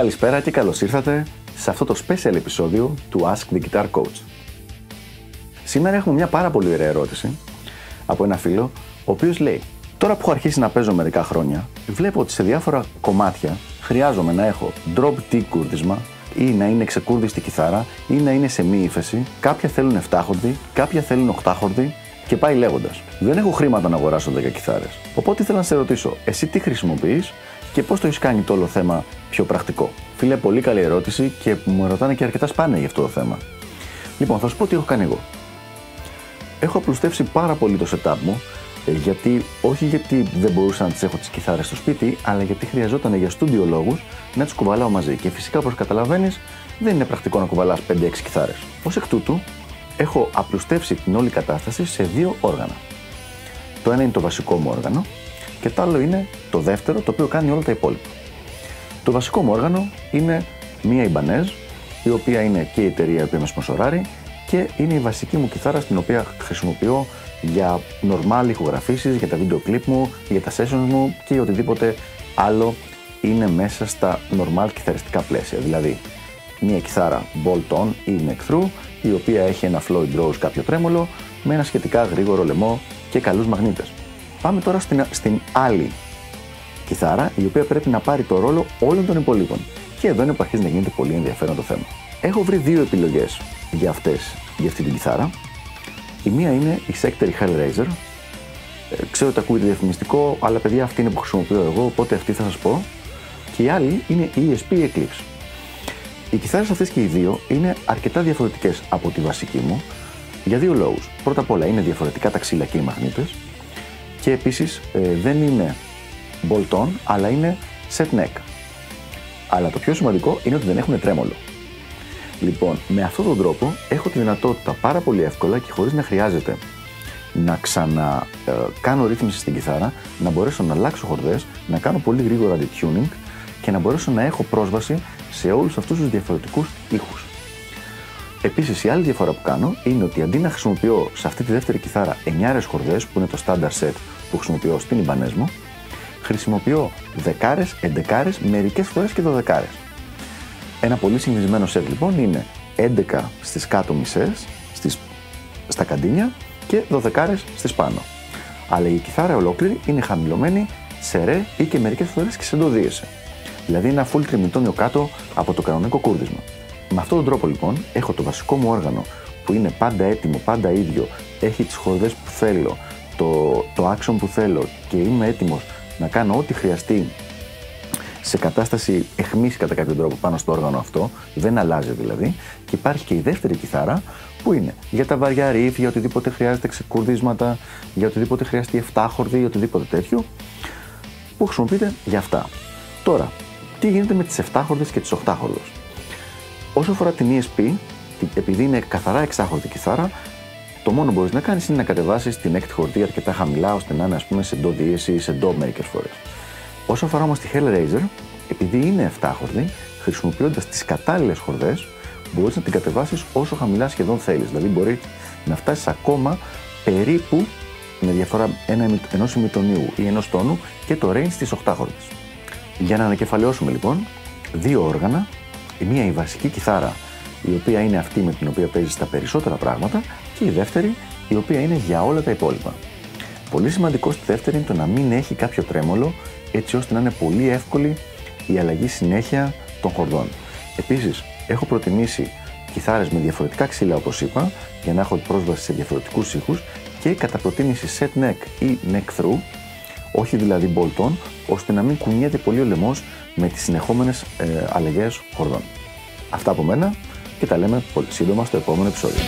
Καλησπέρα και καλώς ήρθατε σε αυτό το special επεισόδιο του Ask the Guitar Coach. Σήμερα έχουμε μια πάρα πολύ ωραία ερώτηση από ένα φίλο, ο οποίος λέει Τώρα που έχω αρχίσει να παίζω μερικά χρόνια, βλέπω ότι σε διάφορα κομμάτια χρειάζομαι να έχω drop D κούρδισμα ή να είναι ξεκούρδιστη κιθάρα ή να είναι σε μη ύφεση. Κάποια θέλουν 7 χορδί, κάποια θέλουν 8 χορδί και πάει λέγοντας. Δεν έχω χρήματα να αγοράσω 10 κιθάρες. Οπότε ήθελα να σε ρωτήσω, εσύ τι χρησιμοποιείς και πώς το έχεις κάνει το όλο θέμα πιο πρακτικό; Φίλε, πολύ καλή ερώτηση και μου ρωτάνε και αρκετά σπάνια για αυτό το θέμα. Λοιπόν, θα σου πω τι έχω κάνει εγώ. Έχω απλουστεύσει πάρα πολύ το setup μου, ε, γιατί, όχι γιατί δεν μπορούσα να τις έχω τις κιθάρες στο σπίτι, αλλά γιατί χρειαζόταν για στούντιο λόγους να τις κουβαλάω μαζί. Και φυσικά, όπως καταλαβαίνεις, δεν είναι πρακτικό να κουβαλάς 5-6 κιθάρες. Ω εκ τούτου, έχω απλουστεύσει την όλη κατάσταση σε δύο όργανα. Το ένα είναι το βασικό μου όργανο και το άλλο είναι το δεύτερο, το οποίο κάνει όλα τα υπόλοιπα. Το βασικό μου όργανο είναι μία Ibanez, η οποία είναι και η εταιρεία που με σπονσοράρει και είναι η βασική μου κιθάρα στην οποία χρησιμοποιώ για normal ηχογραφήσεις, για τα βίντεο κλιπ μου, για τα sessions μου και οτιδήποτε άλλο είναι μέσα στα normal κιθαριστικά πλαίσια. Δηλαδή, μία κιθάρα bolt-on ή neck-through, η οποία έχει ένα Floyd Rose κάποιο τρέμολο, με ένα σχετικά γρήγορο λαιμό και καλούς μαγνήτες. Πάμε τώρα στην, στην άλλη κιθάρα, η οποία πρέπει να πάρει το ρόλο όλων των υπολείπων. Και εδώ είναι που αρχίζει να γίνεται πολύ ενδιαφέρον το θέμα. Έχω βρει δύο επιλογές για, αυτές, για αυτή την κιθάρα. Η μία είναι η Sector Hellraiser. Ε, ξέρω ότι ακούγεται διαφημιστικό, αλλά παιδιά αυτή είναι που χρησιμοποιώ εγώ, οπότε αυτή θα σας πω. Και η άλλη είναι η ESP Eclipse. Οι κιθάρες αυτές και οι δύο είναι αρκετά διαφορετικές από τη βασική μου για δύο λόγους. Πρώτα απ' όλα είναι διαφορετικά τα ξύλα και οι μαγνήτες και επίσης ε, δεν είναι bolt-on αλλά είναι set neck. Αλλά το πιο σημαντικό είναι ότι δεν έχουν τρέμολο. Λοιπόν, με αυτόν τον τρόπο έχω τη δυνατότητα πάρα πολύ εύκολα και χωρίς να χρειάζεται να ξανα ε, κάνω ρύθμιση στην κιθάρα, να μπορέσω να αλλάξω χορδές, να κάνω πολύ γρήγορα detuning και να μπορέσω να έχω πρόσβαση σε όλους αυτούς τους διαφορετικούς ήχους. Επίσης η άλλη διαφορά που κάνω είναι ότι αντί να χρησιμοποιώ σε αυτή τη δεύτερη κιθάρα 9 χορδές που είναι το standard set που χρησιμοποιώ στην Ibanez μου, χρησιμοποιώ δεκάρες, εντεκάρες, μερικές φορές και δωδεκάρες. Ένα πολύ συνηθισμένο set λοιπόν είναι 11 στις κάτω μισές, στις, στα καντίνια και δωδεκάρες στις πάνω. Αλλά η κιθάρα ολόκληρη είναι χαμηλωμένη σε ρε ή και μερικές φορές και σε ντοδίεση δηλαδή ένα full τριμητόνιο κάτω από το κανονικό κούρδισμα. Με αυτόν τον τρόπο λοιπόν έχω το βασικό μου όργανο που είναι πάντα έτοιμο, πάντα ίδιο, έχει τις χορδές που θέλω, το, το action που θέλω και είμαι έτοιμος να κάνω ό,τι χρειαστεί σε κατάσταση εχμής κατά κάποιο τρόπο πάνω στο όργανο αυτό, δεν αλλάζει δηλαδή. Και υπάρχει και η δεύτερη κιθάρα που είναι για τα βαριά ρίφ, για οτιδήποτε χρειάζεται ξεκουρδίσματα, για οτιδήποτε χρειαστεί 7 χορδί ή οτιδήποτε τέτοιο, που χρησιμοποιείται για αυτά. Τώρα, τι γίνεται με τις 7 χορδε και τις 8 χορδε. Όσο αφορά την ESP, επειδή είναι καθαρά εξάχορδη κιθάρα, το μόνο που μπορείς να κάνεις είναι να κατεβάσεις την έκτη χορδή αρκετά χαμηλά ώστε να είναι ας πούμε, σε do δίεση ή σε do μερικέ φορές. Όσο αφορά όμως τη Hellraiser, επειδή είναι 7 χορδή, χρησιμοποιώντας τις κατάλληλες χορδές, μπορείς να την κατεβάσεις όσο χαμηλά σχεδόν θέλεις. Δηλαδή, μπορεί να φτάσεις ακόμα περίπου με διαφορά ενός ημιτονίου ή ενός τόνου και το range στι 8 χορδέ. Για να ανακεφαλαιώσουμε λοιπόν, δύο όργανα, η μία η βασική κιθάρα, η οποία είναι αυτή με την οποία παίζεις τα περισσότερα πράγματα, και η δεύτερη, η οποία είναι για όλα τα υπόλοιπα. Πολύ σημαντικός στη δεύτερη είναι το να μην έχει κάποιο τρέμολο, έτσι ώστε να είναι πολύ εύκολη η αλλαγή συνέχεια των χορδών. Επίσης, έχω προτιμήσει κιθάρες με διαφορετικά ξύλα όπως είπα, για να έχω πρόσβαση σε διαφορετικούς ήχους και κατά προτίμηση set neck ή neck through, όχι δηλαδή μπολτών, ώστε να μην κουνιέται πολύ ο λαιμός με τις συνεχόμενες ε, αλλαγές χορδών. Αυτά από μένα και τα λέμε πολύ σύντομα στο επόμενο επεισόδιο.